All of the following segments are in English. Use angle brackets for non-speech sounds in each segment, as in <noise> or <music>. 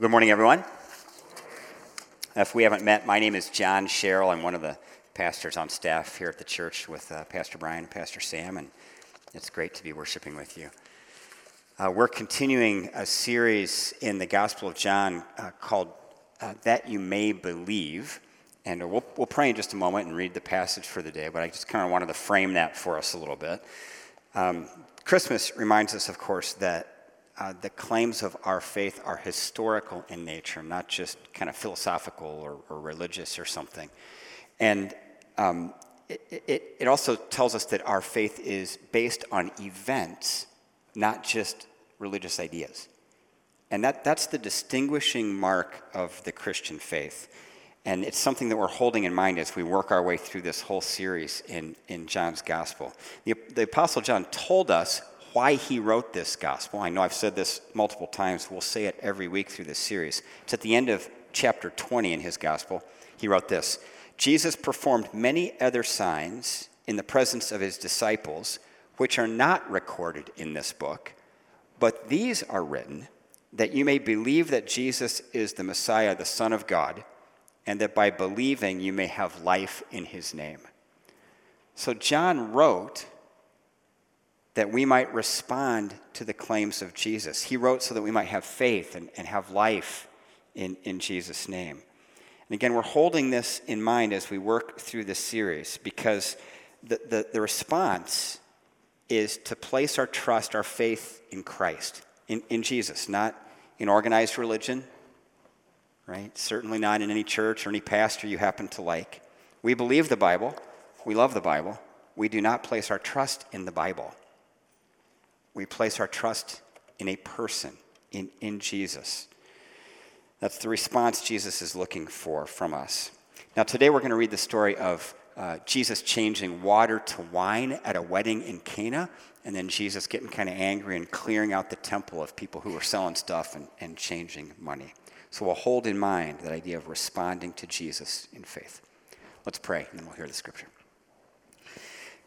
Good morning, everyone. If we haven't met, my name is John Sherrill. I'm one of the pastors on staff here at the church with uh, Pastor Brian and Pastor Sam, and it's great to be worshiping with you. Uh, we're continuing a series in the Gospel of John uh, called uh, That You May Believe. And we'll, we'll pray in just a moment and read the passage for the day, but I just kind of wanted to frame that for us a little bit. Um, Christmas reminds us, of course, that uh, the claims of our faith are historical in nature, not just kind of philosophical or, or religious or something. And um, it, it, it also tells us that our faith is based on events, not just religious ideas. And that, that's the distinguishing mark of the Christian faith. And it's something that we're holding in mind as we work our way through this whole series in, in John's gospel. The, the Apostle John told us why he wrote this gospel. I know I've said this multiple times. We'll say it every week through this series. It's at the end of chapter 20 in his gospel. He wrote this Jesus performed many other signs in the presence of his disciples, which are not recorded in this book, but these are written that you may believe that Jesus is the Messiah, the Son of God, and that by believing you may have life in his name. So John wrote that we might respond to the claims of Jesus. He wrote so that we might have faith and, and have life in, in Jesus' name. And again, we're holding this in mind as we work through this series because the, the, the response is to place our trust, our faith in Christ, in, in Jesus, not in organized religion, right? Certainly not in any church or any pastor you happen to like. We believe the Bible, we love the Bible. We do not place our trust in the Bible we place our trust in a person, in, in Jesus. That's the response Jesus is looking for from us. Now, today we're going to read the story of uh, Jesus changing water to wine at a wedding in Cana, and then Jesus getting kind of angry and clearing out the temple of people who were selling stuff and, and changing money. So we'll hold in mind that idea of responding to Jesus in faith. Let's pray, and then we'll hear the scripture.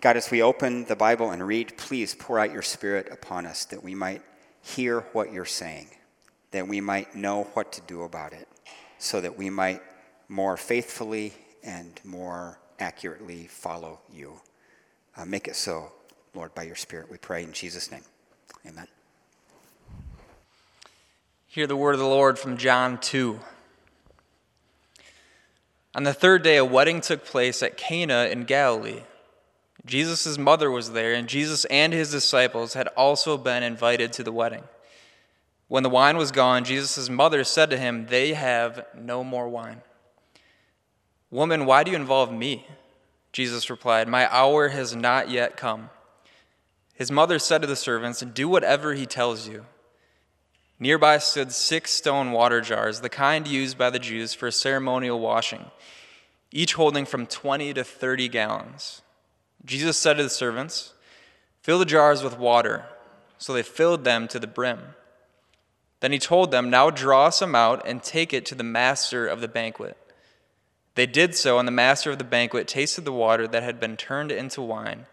God, as we open the Bible and read, please pour out your Spirit upon us that we might hear what you're saying, that we might know what to do about it, so that we might more faithfully and more accurately follow you. Uh, make it so, Lord, by your Spirit, we pray in Jesus' name. Amen. Hear the word of the Lord from John 2. On the third day, a wedding took place at Cana in Galilee Jesus' mother was there, and Jesus and his disciples had also been invited to the wedding. When the wine was gone, Jesus' mother said to him, They have no more wine. Woman, why do you involve me? Jesus replied, My hour has not yet come. His mother said to the servants, Do whatever he tells you. Nearby stood six stone water jars, the kind used by the Jews for ceremonial washing, each holding from 20 to 30 gallons. Jesus said to the servants, Fill the jars with water. So they filled them to the brim. Then he told them, Now draw some out and take it to the master of the banquet. They did so, and the master of the banquet tasted the water that had been turned into wine.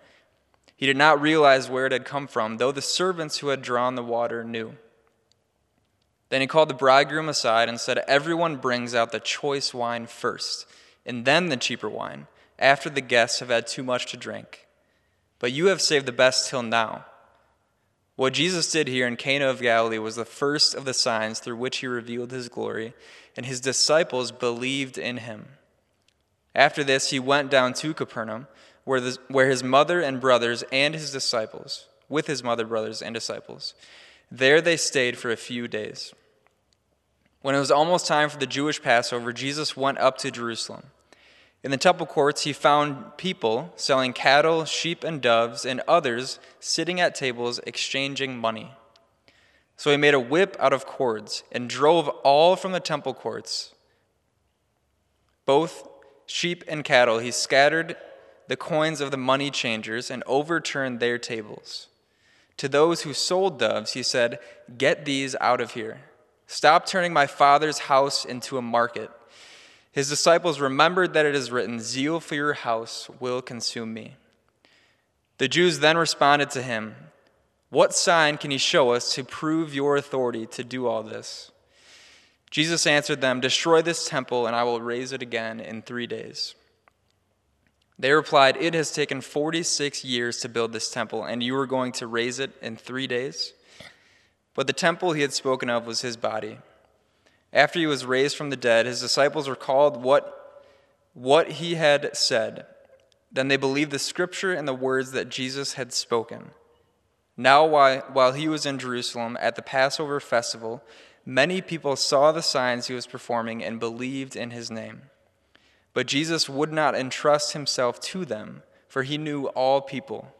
He did not realize where it had come from, though the servants who had drawn the water knew. Then he called the bridegroom aside and said, Everyone brings out the choice wine first, and then the cheaper wine after the guests have had too much to drink. But you have saved the best till now. What Jesus did here in Cana of Galilee was the first of the signs through which he revealed his glory, and his disciples believed in him. After this, he went down to Capernaum, where, the, where his mother and brothers and his disciples, with his mother, brothers, and disciples. There they stayed for a few days. When it was almost time for the Jewish Passover, Jesus went up to Jerusalem. In the temple courts, he found people selling cattle, sheep, and doves, and others sitting at tables exchanging money. So he made a whip out of cords and drove all from the temple courts, both sheep and cattle. He scattered the coins of the money changers and overturned their tables. To those who sold doves, he said, Get these out of here. Stop turning my father's house into a market. His disciples remembered that it is written, Zeal for your house will consume me. The Jews then responded to him, What sign can you show us to prove your authority to do all this? Jesus answered them, Destroy this temple, and I will raise it again in three days. They replied, It has taken 46 years to build this temple, and you are going to raise it in three days? But the temple he had spoken of was his body. After he was raised from the dead, his disciples recalled what, what he had said. Then they believed the scripture and the words that Jesus had spoken. Now, while, while he was in Jerusalem at the Passover festival, many people saw the signs he was performing and believed in his name. But Jesus would not entrust himself to them, for he knew all people.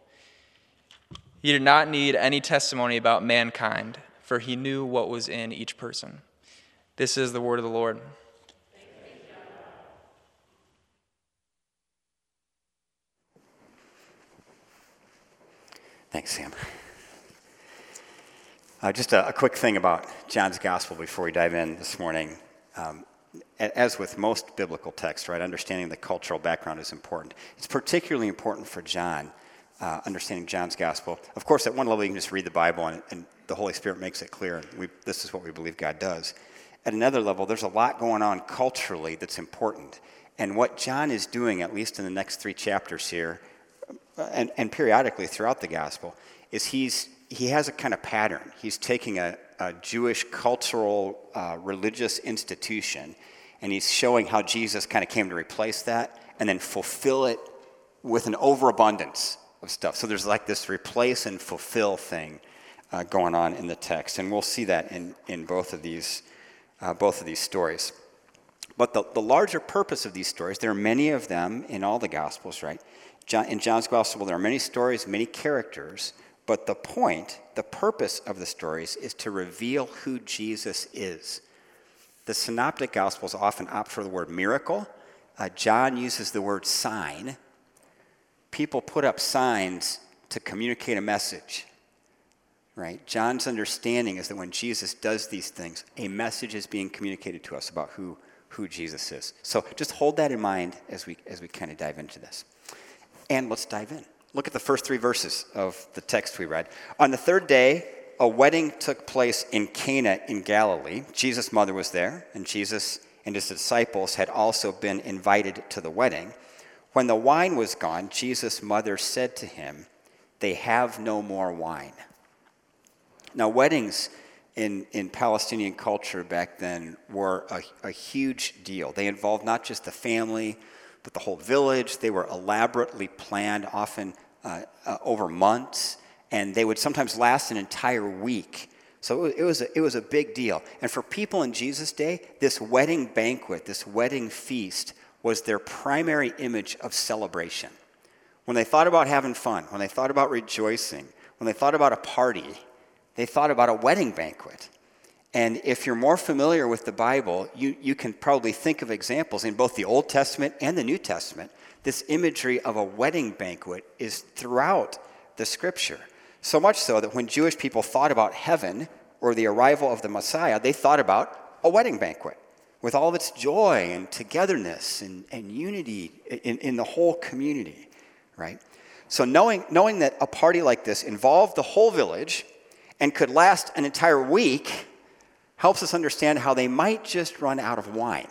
He did not need any testimony about mankind, for he knew what was in each person. This is the word of the Lord. Thanks, Sam. Uh, just a, a, quick thing about John's gospel before we dive in this morning. Um, as with most biblical texts, right, understanding the cultural background is important. It's particularly important for John, uh, understanding John's gospel. Of course, at one level, you can just read the Bible and, and the Holy Spirit makes it clear. We, this is what we believe God does. At another level, there's a lot going on culturally that's important. And what John is doing, at least in the next three chapters here, and, and periodically throughout the gospel, is he's, he has a kind of pattern. He's taking a, a Jewish cultural uh, religious institution, and he's showing how Jesus kind of came to replace that and then fulfill it with an overabundance of stuff. So there's like this replace and fulfill thing uh, going on in the text, and we'll see that in, in both of these uh, both of these stories. But the, the larger purpose of these stories, there are many of them in all the Gospels, right? John, in John's Gospel, there are many stories, many characters, but the point, the purpose of the stories is to reveal who Jesus is. The Synoptic Gospels often opt for the word miracle. Uh, John uses the word sign. People put up signs to communicate a message, right? John's understanding is that when Jesus does these things, a message is being communicated to us about who, who Jesus is. So just hold that in mind as we, as we kind of dive into this. And let's dive in. Look at the first three verses of the text we read. On the third day, a wedding took place in Cana in Galilee. Jesus' mother was there, and Jesus and his disciples had also been invited to the wedding. When the wine was gone, Jesus' mother said to him, They have no more wine. Now, weddings in, in Palestinian culture back then were a, a huge deal. They involved not just the family, but the whole village. They were elaborately planned, often uh, uh, over months, and they would sometimes last an entire week. So it was, a, it was a big deal. And for people in Jesus' day, this wedding banquet, this wedding feast, was their primary image of celebration. When they thought about having fun, when they thought about rejoicing, when they thought about a party, they thought about a wedding banquet. And if you're more familiar with the Bible, you, you can probably think of examples in both the Old Testament and the New Testament. This imagery of a wedding banquet is throughout the scripture. So much so that when Jewish people thought about heaven or the arrival of the Messiah, they thought about a wedding banquet with all of its joy and togetherness and, and unity in, in the whole community, right? So, knowing, knowing that a party like this involved the whole village and could last an entire week helps us understand how they might just run out of wine.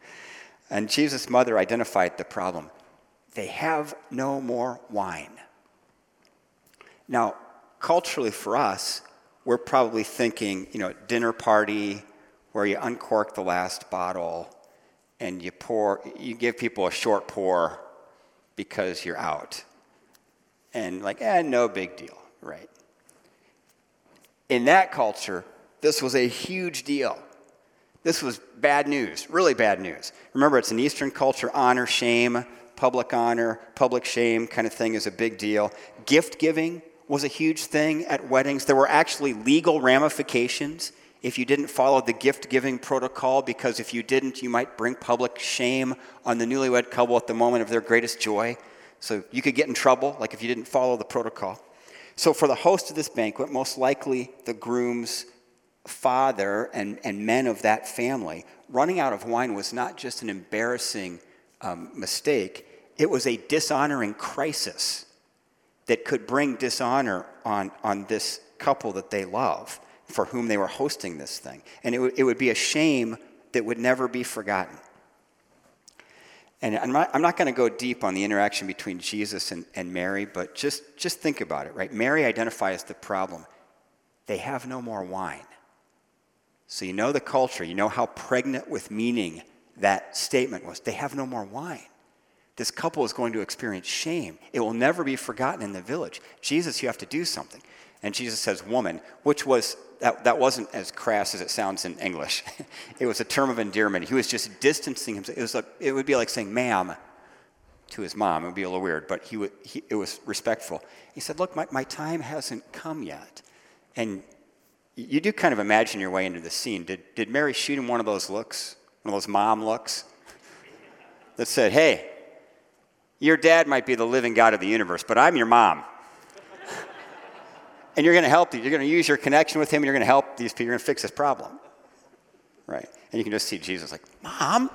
<laughs> and Jesus' mother identified the problem. They have no more wine. Now, culturally for us, we're probably thinking, you know, dinner party where you uncork the last bottle and you pour, you give people a short pour because you're out. And like, eh, no big deal, right? In that culture, this was a huge deal. This was bad news, really bad news. Remember, it's an Eastern culture honor, shame, public honor, public shame kind of thing is a big deal. Gift giving was a huge thing at weddings. There were actually legal ramifications if you didn't follow the gift giving protocol, because if you didn't, you might bring public shame on the newlywed couple at the moment of their greatest joy. So you could get in trouble, like if you didn't follow the protocol. So, for the host of this banquet, most likely the groom's father and, and men of that family, running out of wine was not just an embarrassing um, mistake, it was a dishonoring crisis that could bring dishonor on, on this couple that they love. for whom they were hosting this thing. And it, w- it would be a shame that would never be forgotten. And I'm not, not going to go deep on the interaction between Jesus and, and Mary, but just, just think about it, right? Mary identifies the problem. They have no more wine. So you know the culture, you know how pregnant with meaning that statement was. They have no more wine. This couple is going to experience shame. It will never be forgotten in the village. Jesus, you have to do something. And Jesus says, woman, which was, that, that wasn't as crass as it sounds in English. <laughs> it was a term of endearment. He was just distancing himself. It, was a, it would be like saying, ma'am, to his mom. It would be a little weird, but he, would, he it was respectful. He said, look, my, my time hasn't come yet. And you do kind of imagine your way into the scene. Did, did Mary shoot him one of those looks, one of those mom looks that said, hey, your dad might be the living God of the universe, but I'm your mom. And you're going to help, these. you're going to use your connection with him, and you're going to help these people, you're going to fix this problem. Right? And you can just see Jesus like, Mom?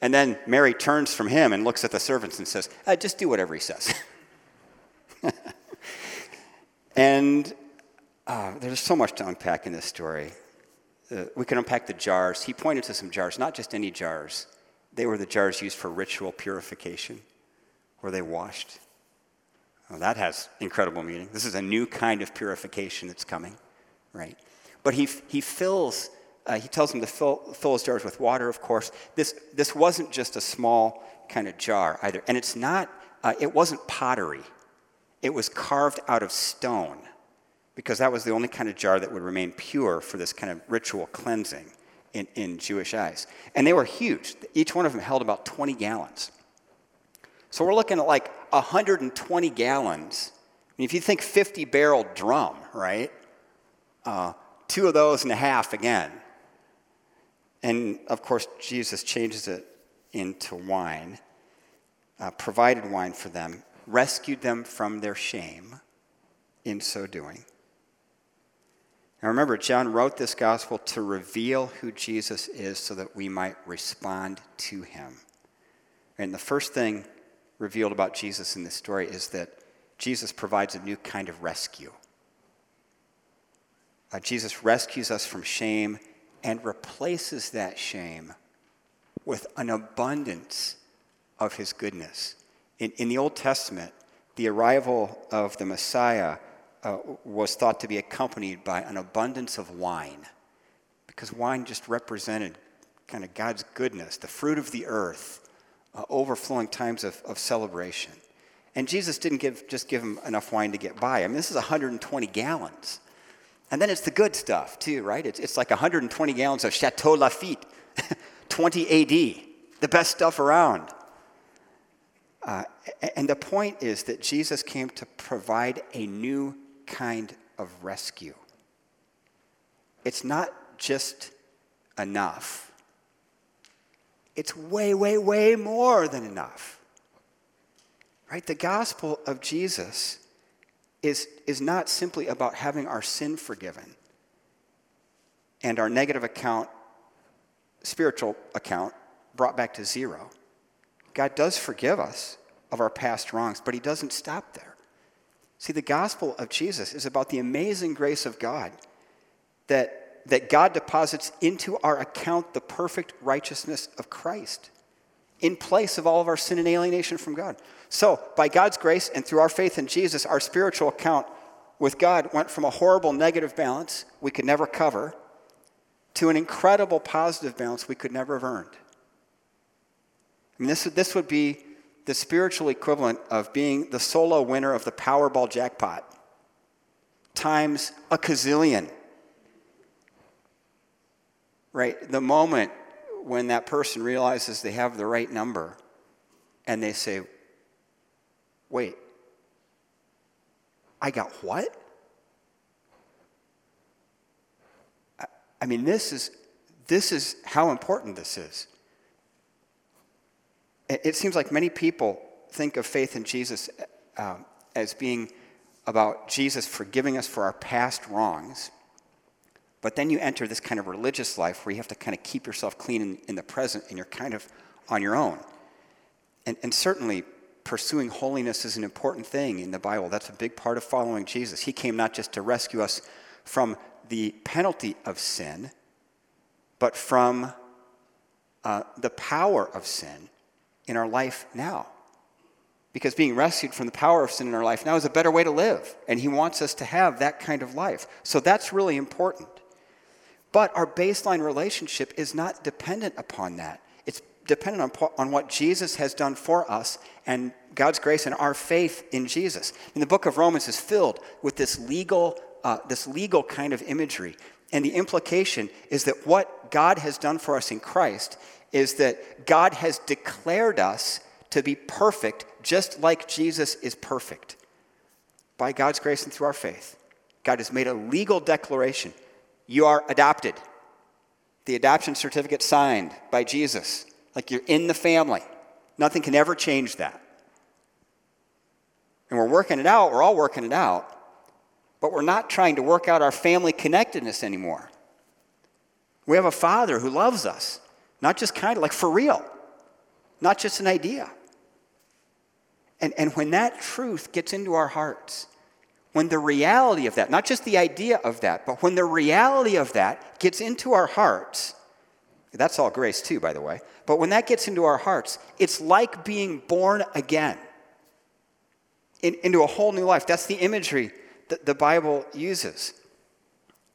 And then Mary turns from him and looks at the servants and says, uh, just do whatever he says. <laughs> and uh, there's so much to unpack in this story. Uh, we can unpack the jars. He pointed to some jars, not just any jars. They were the jars used for ritual purification, where they washed. Well, that has incredible meaning. This is a new kind of purification that's coming, right? But he, he fills, uh, he tells them to fill, fill his jars with water, of course. This, this wasn't just a small kind of jar either. And it's not, uh, it wasn't pottery, it was carved out of stone because that was the only kind of jar that would remain pure for this kind of ritual cleansing in, in Jewish eyes. And they were huge. Each one of them held about 20 gallons. So we're looking at like 120 gallons. I mean, if you think 50 barrel drum, right? Uh, two of those and a half again. And of course, Jesus changes it into wine, uh, provided wine for them, rescued them from their shame in so doing. Now remember, John wrote this gospel to reveal who Jesus is so that we might respond to him. And the first thing revealed about Jesus in this story is that Jesus provides a new kind of rescue. Uh, Jesus rescues us from shame and replaces that shame with an abundance of his goodness. In, in the Old Testament, the arrival of the Messiah uh, was thought to be accompanied by an abundance of wine, because wine just represented kind of God's goodness, the fruit of the earth, uh, overflowing times of, of celebration. And Jesus didn't give, just give him enough wine to get by. I mean, this is 120 gallons. And then it's the good stuff, too, right? It's, it's like 120 gallons of Chateau Lafite, <laughs> 20 AD, the best stuff around. Uh, and the point is that Jesus came to provide a new kind of rescue. It's not just enough, it's way, way, way more than enough. Right? The gospel of Jesus is, is not simply about having our sin forgiven and our negative account, spiritual account, brought back to zero. God does forgive us of our past wrongs, but He doesn't stop there. See, the gospel of Jesus is about the amazing grace of God that, that God deposits into our account the perfect righteousness of Christ in place of all of our sin and alienation from God. So, by God's grace and through our faith in Jesus, our spiritual account with God went from a horrible negative balance we could never cover to an incredible positive balance we could never have earned. I mean, this, this would be the spiritual equivalent of being the solo winner of the Powerball jackpot times a gazillion. Right? The moment when that person realizes they have the right number and they say, wait, I got what? I, I mean, this is, this is how important this is. It seems like many people think of faith in Jesus um, as being about Jesus forgiving us for our past wrongs. But then you enter this kind of religious life where you have to kind of keep yourself clean in, in the present and you're kind of on your own. And, and certainly, pursuing holiness is an important thing in the Bible. That's a big part of following Jesus. He came not just to rescue us from the penalty of sin, but from uh, the power of sin in our life now. Because being rescued from the power of sin in our life now is a better way to live. And He wants us to have that kind of life. So that's really important. But our baseline relationship is not dependent upon that. It's dependent on, on what Jesus has done for us and God's grace and our faith in Jesus. And the book of Romans is filled with this legal, uh, this legal kind of imagery. And the implication is that what God has done for us in Christ is that God has declared us to be perfect just like Jesus is perfect. By God's grace and through our faith, God has made a legal declaration. You are adopted. The adoption certificate signed by Jesus, like you're in the family. Nothing can ever change that. And we're working it out, we're all working it out, but we're not trying to work out our family connectedness anymore. We have a father who loves us, not just kind of like for real, not just an idea. And, and when that truth gets into our hearts, when the reality of that, not just the idea of that, but when the reality of that gets into our hearts, that's all grace too, by the way, but when that gets into our hearts, it's like being born again in, into a whole new life. That's the imagery that the Bible uses.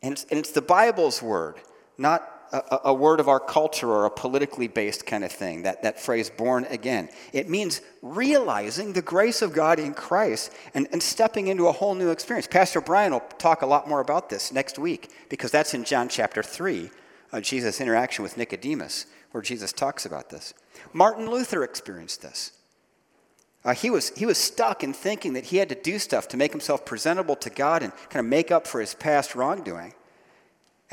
And it's, and it's the Bible's word, not a, a, word of our culture or a politically based kind of thing, that, that phrase, born again. It means realizing the grace of God in Christ and, and stepping into a whole new experience. Pastor Brian will talk a lot more about this next week because that's in John chapter 3, uh, Jesus' interaction with Nicodemus, where Jesus talks about this. Martin Luther experienced this. Uh, he, was, he was stuck in thinking that he had to do stuff to make himself presentable to God and kind of make up for his past wrongdoing.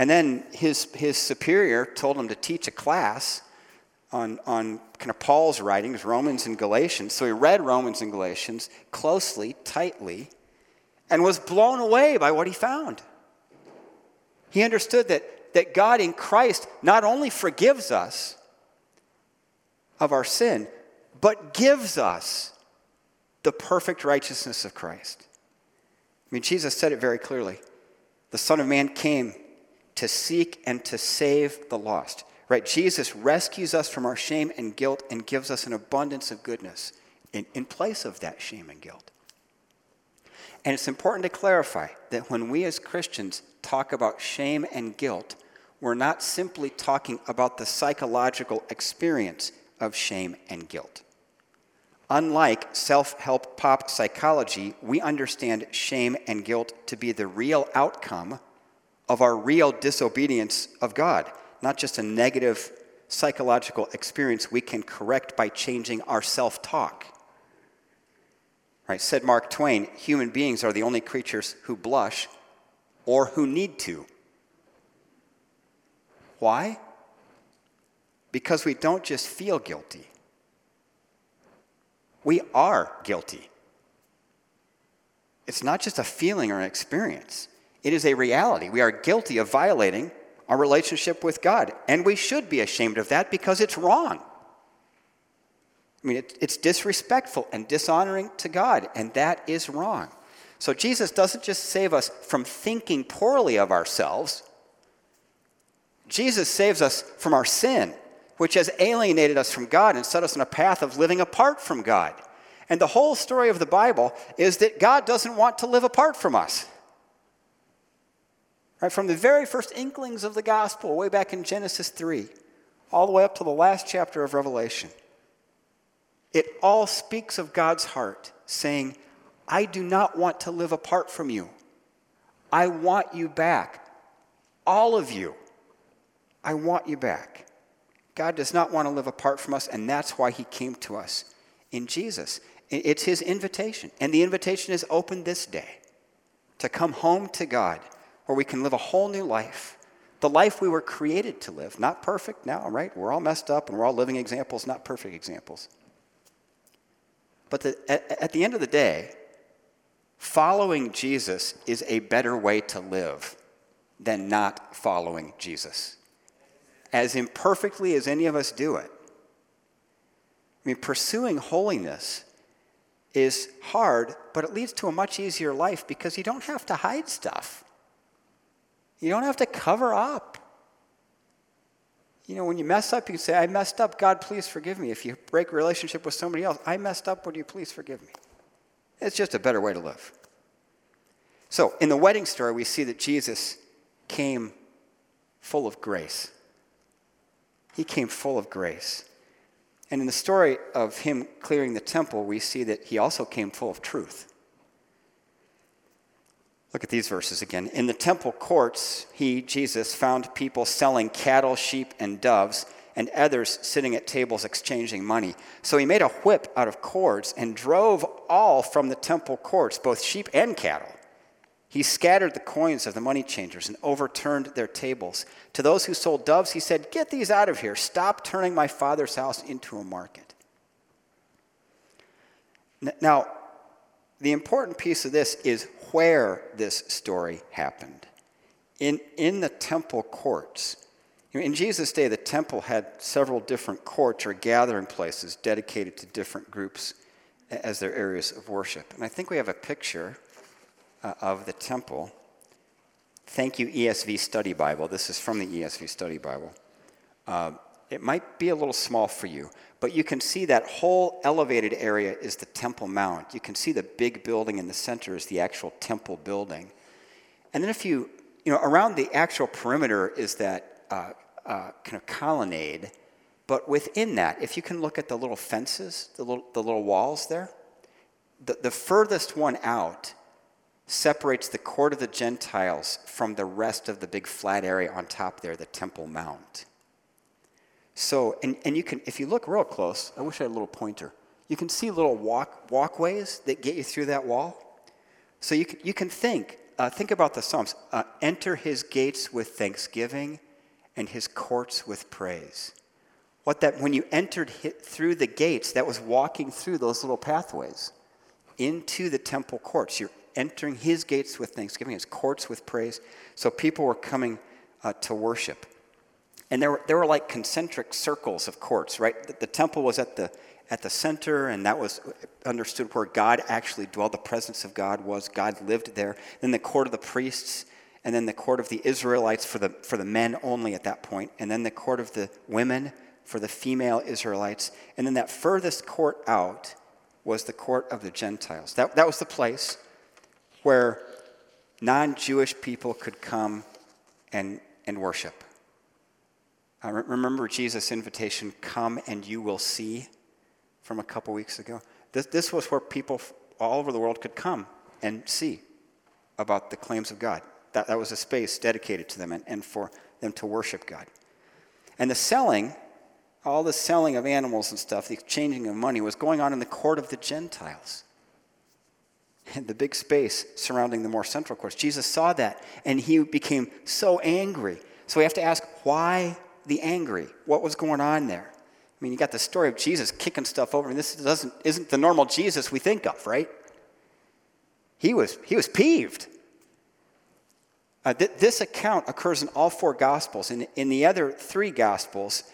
And then his, his superior told him to teach a class on, on kind of Paul's writings, Romans and Galatians. So he read Romans and Galatians closely, tightly, and was blown away by what he found. He understood that, that God in Christ not only forgives us of our sin, but gives us the perfect righteousness of Christ. I mean, Jesus said it very clearly. The Son of Man came to seek and to save the lost. Right? Jesus rescues us from our shame and guilt and gives us an abundance of goodness in, in place of that shame and guilt. And it's important to clarify that when we as Christians talk about shame and guilt, we're not simply talking about the psychological experience of shame and guilt. Unlike self help pop psychology, we understand shame and guilt to be the real outcome of our real disobedience of God, not just a negative psychological experience we can correct by changing our self talk. Right, said Mark Twain, human beings are the only creatures who blush or who need to. Why? Because we don't just feel guilty. We are guilty. It's not just a feeling or an experience. It is a reality. We are guilty of violating our relationship with God, and we should be ashamed of that because it's wrong. I mean, it, it's disrespectful and dishonoring to God, and that is wrong. So Jesus doesn't just save us from thinking poorly of ourselves, Jesus saves us from our sin, which has alienated us from God and set us on a path of living apart from God. And the whole story of the Bible is that God doesn't want to live apart from us. Right, from the very first inklings of the gospel, way back in Genesis 3, all the way up to the last chapter of Revelation, it all speaks of God's heart, saying, I do not want to live apart from you. I want you back. All of you. I want you back. God does not want to live apart from us, and that's why he came to us in Jesus. It's his invitation, and the invitation is open this day to come home to God where we can live a whole new life. The life we were created to live. Not perfect now, right? We're all messed up and we're all living examples, not perfect examples. But the, at, at the end of the day, following Jesus is a better way to live than not following Jesus. As imperfectly as any of us do it. I mean, pursuing holiness is hard, but it leads to a much easier life because you don't have to hide stuff. You don't have to cover up. You know, when you mess up, you can say, I messed up. God, please forgive me. If you break a relationship with somebody else, I messed up. Would you please forgive me? It's just a better way to live. So, in the wedding story, we see that Jesus came full of grace. He came full of grace. And in the story of him clearing the temple, we see that he also came full of truth. Look at these verses again. In the temple courts, he, Jesus, found people selling cattle, sheep, and doves, and others sitting at tables exchanging money. So he made a whip out of cords and drove all from the temple courts, both sheep and cattle. He scattered the coins of the money changers and overturned their tables. To those who sold doves, he said, Get these out of here. Stop turning my father's house into a market. Now, the important piece of this is where this story happened. In, in the temple courts. In Jesus' day, the temple had several different courts or gathering places dedicated to different groups as their areas of worship. And I think we have a picture uh, of the temple. Thank you, ESV Study Bible. This is from the ESV Study Bible. Uh, it might be a little small for you, but you can see that whole elevated area is the Temple Mount. You can see the big building in the center is the actual temple building. And then if you, you know, around the actual perimeter is that uh, uh, kind of colonnade. But within that, if you can look at the little fences, the little, the little walls there, the, the furthest one out separates the court of the Gentiles from the rest of the big flat area on top there, the Temple Mount. So, and, and you can, if you look real close, I wish I had a little pointer. You can see little walk, walkways that get you through that wall. So you can, you can think, uh, think about the Psalms. Uh, Enter his gates with thanksgiving and his courts with praise. What that, when you entered through the gates, that was walking through those little pathways into the temple courts. You're entering his gates with thanksgiving, his courts with praise. So people were coming uh, to worship. And there were, there were like concentric circles of courts, right? The, the, temple was at the, at the center, and that was understood where God actually dwelled. The presence of God was, God lived there. Then the court of the priests, and then the court of the Israelites for the, for the men only at that point, and then the court of the women for the female Israelites. And then that furthest court out was the court of the Gentiles. That, that was the place where non Jewish people could come and, and worship. Uh, remember Jesus' invitation, Come and you will see, from a couple weeks ago? This, this was where people all over the world could come and see about the claims of God. That, that was a space dedicated to them and, and for them to worship God. And the selling, all the selling of animals and stuff, the exchanging of money, was going on in the court of the Gentiles And <laughs> the big space surrounding the more central courts. Jesus saw that and he became so angry. So we have to ask, why the angry? What was going on there? I mean, you got the story of Jesus kicking stuff over, and this doesn't, isn't the normal Jesus we think of, right? He was, he was peeved. Uh, th- this account occurs in all four Gospels. In, in the other three Gospels,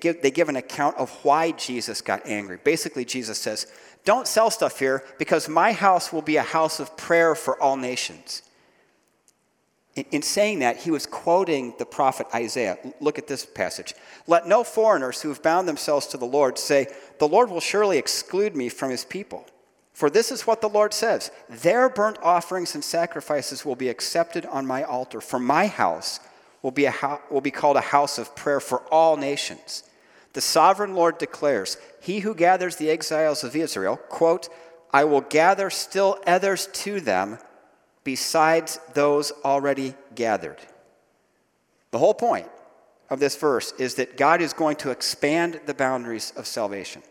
give, they give an account of why Jesus got angry. Basically, Jesus says, don't sell stuff here because my house will be a house of prayer for all nations. In, in saying that, he was quoting the prophet Isaiah. Look at this passage. Let no foreigners who have bound themselves to the Lord say, The Lord will surely exclude me from his people. For this is what the Lord says Their burnt offerings and sacrifices will be accepted on my altar, for my house will be, ho- will be called a house of prayer for all nations. The sovereign Lord declares, He who gathers the exiles of Israel, quote, I will gather still others to them besides those already gathered. The whole point of this verse is that God is going to expand the boundaries of salvation.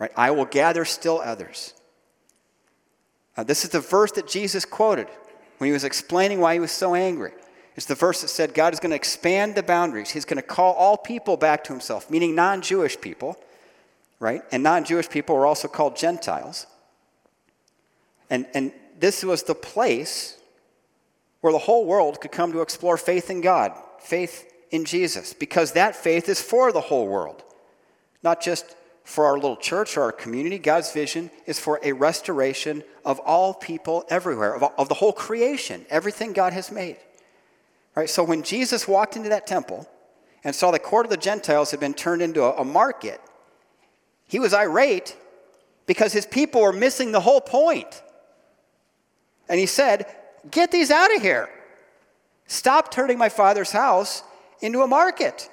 Right? I will gather still others. Uh, this is the verse that Jesus quoted when he was explaining why he was so angry. It's the verse that said God is going to expand the boundaries. He's going to call all people back to himself, meaning non Jewish people, right? And non Jewish people are also called Gentiles. And, and this was the place where the whole world could come to explore faith in God, faith in Jesus, because that faith is for the whole world, not just for our little church or our community. God's vision is for a restoration of all people everywhere, of, of the whole creation, everything God has made. Right? So when Jesus walked into that temple and saw the court of the Gentiles had been turned into a, a market, he was irate because his people were missing the whole point. And he said, Get these out of here. Stop turning my father's house into a market.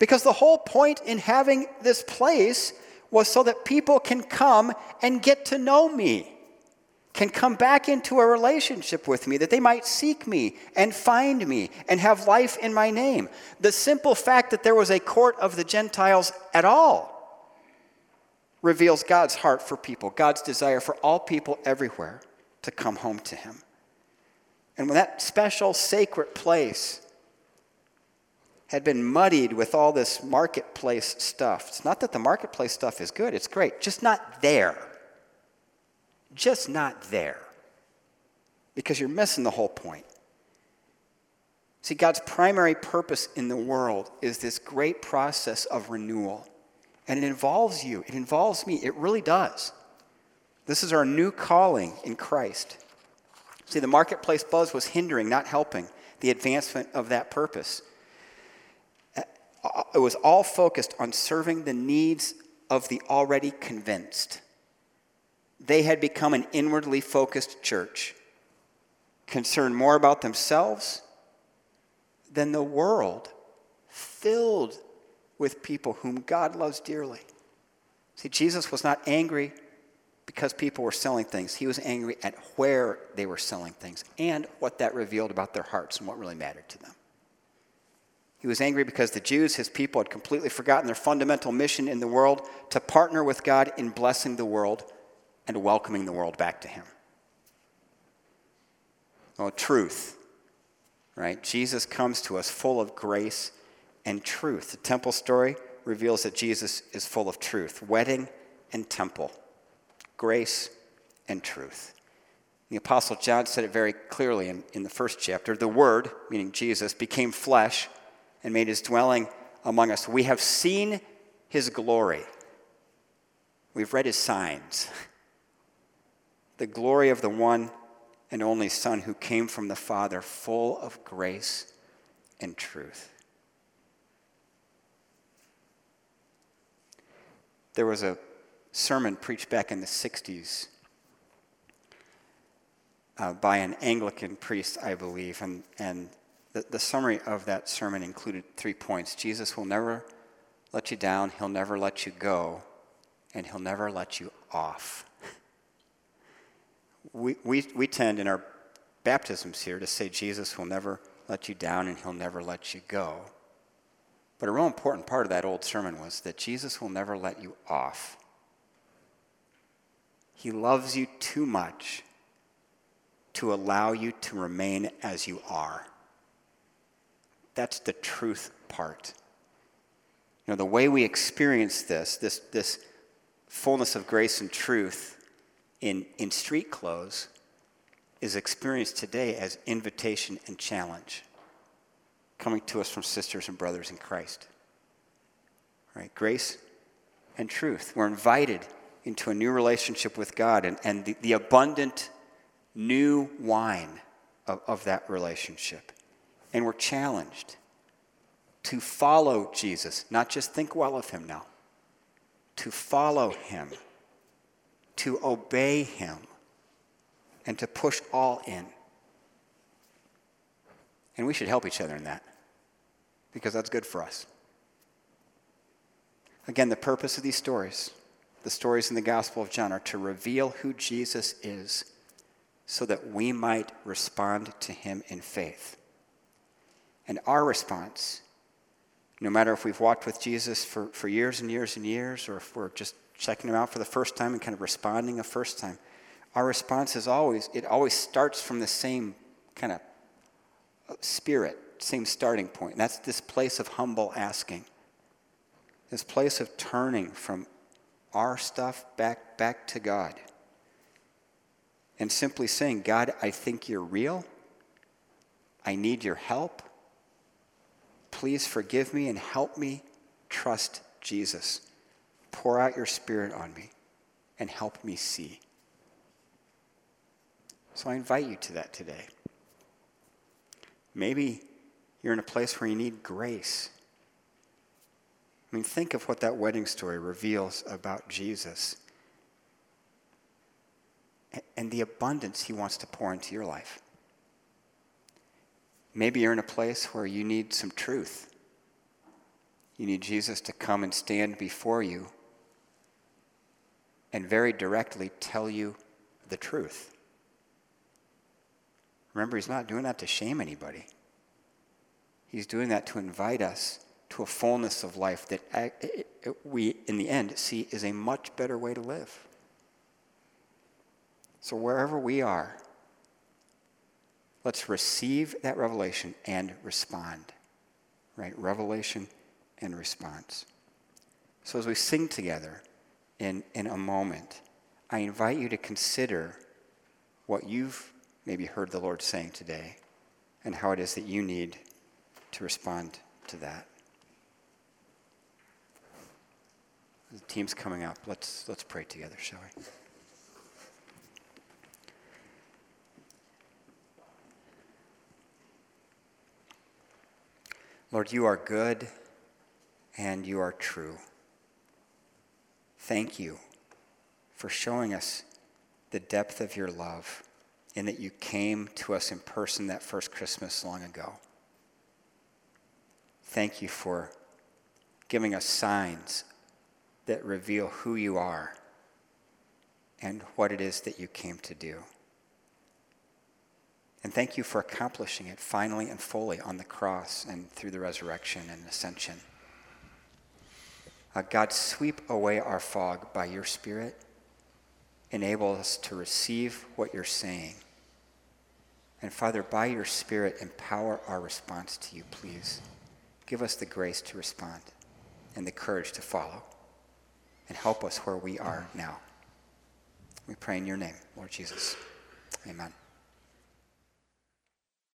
Because the whole point in having this place was so that people can come and get to know me can come back into a relationship with me, that they might seek me and find me and have life in my name. The simple fact that there was a court of the Gentiles at all reveals God's heart for people, God's desire for all people everywhere to come home to Him. And when that special sacred place had been muddied with all this marketplace stuff, it's not that the marketplace stuff is good, it's great, just not there just not there because you're missing the whole point. See, God's primary purpose in the world is this great process of renewal. And it involves you, it involves me, it really does. This is our new calling in Christ. See, the marketplace buzz was hindering, not helping, the advancement of that purpose. Uh, it was all focused on serving the needs of the already convinced they had become an inwardly focused church, concerned more about themselves than the world, filled with people whom God loves dearly. See, Jesus was not angry because people were selling things. He was angry at where they were selling things and what that revealed about their hearts and what really mattered to them. He was angry because the Jews, his people, had completely forgotten their fundamental mission in the world to partner with God in blessing the world and welcoming the world back to Him. Well, truth, right? Jesus comes to us full of grace and truth. The temple story reveals that Jesus is full of truth wedding and temple, grace and truth. The Apostle John said it very clearly in, in the first chapter. The Word, meaning Jesus, became flesh and made his dwelling among us. We have seen his glory. We've read his signs. <laughs> the glory of the one and only Son who came from the Father, full of grace and truth. There was a sermon preached back in the 60s uh, by an Anglican priest, I believe, and, and the, the summary of that sermon included three points Jesus will never let you down, he'll never let you go, and he'll never let you off <laughs> we, we, we tend in our baptisms here to say Jesus will never let you down and he'll never let you go. But a real important part of that old sermon was that Jesus will never let you off. He loves you too much to allow you to remain as you are. That's the truth part. You know, the way we experience this, this, this fullness of grace and truth, in, in street clothes is experienced today as invitation and challenge coming to us from sisters and brothers in Christ. Right? Grace and truth. We're invited into a new relationship with God and, and the, the abundant new wine of, of that relationship. And we're challenged to follow Jesus, not just think well of him now, to follow him to obey Him and to push all in. And we should help each other in that because that's good for us. Again, the purpose of these stories, the stories in the Gospel of John, are to reveal who Jesus is so that we might respond to him in faith. And our response, no matter if we've walked with Jesus for, for years and years and years, or if we're just checking him out for the first time and kind of responding a first time, our response is always, it always starts from the same kind of spirit, same starting point. And that's this place of humble asking, this place of turning from our stuff back, back to God. And simply saying, God, I think you're real. I need your help. Please forgive me and help me trust Jesus. Pour out your Spirit on me and help me see. So I invite you to that today. Maybe you're in a place where you need grace. I mean, think of what that wedding story reveals about Jesus and the abundance he wants to pour into your life. Maybe you're in a place where you need some truth. You need Jesus to come and stand before you and very directly tell you the truth. Remember, he's not doing that to shame anybody. He's doing that to invite us to a fullness of life that we, in the end, see is a much better way to live. So, wherever we are, let's receive that revelation and respond. Right? Revelation and response. So, as we sing together in, in a moment, I invite you to consider what you've maybe heard the Lord saying today and how it is that you need to respond to that. The team's coming up. Let's, let's pray together, shall we? Lord, you are good and you are true. Thank you for showing us the depth of your love in that you came to us in person that first Christmas long ago. Thank you for giving us signs that reveal who you are and what it is that you came to do. And thank you for accomplishing it finally and fully on the cross and through the resurrection and ascension. Uh, God, sweep away our fog by your Spirit. Enable us to receive what you're saying. And Father, by your Spirit, empower our response to you, please. Give us the grace to respond and the courage to follow. And help us where we are now. We pray in your name, Lord Jesus. Amen.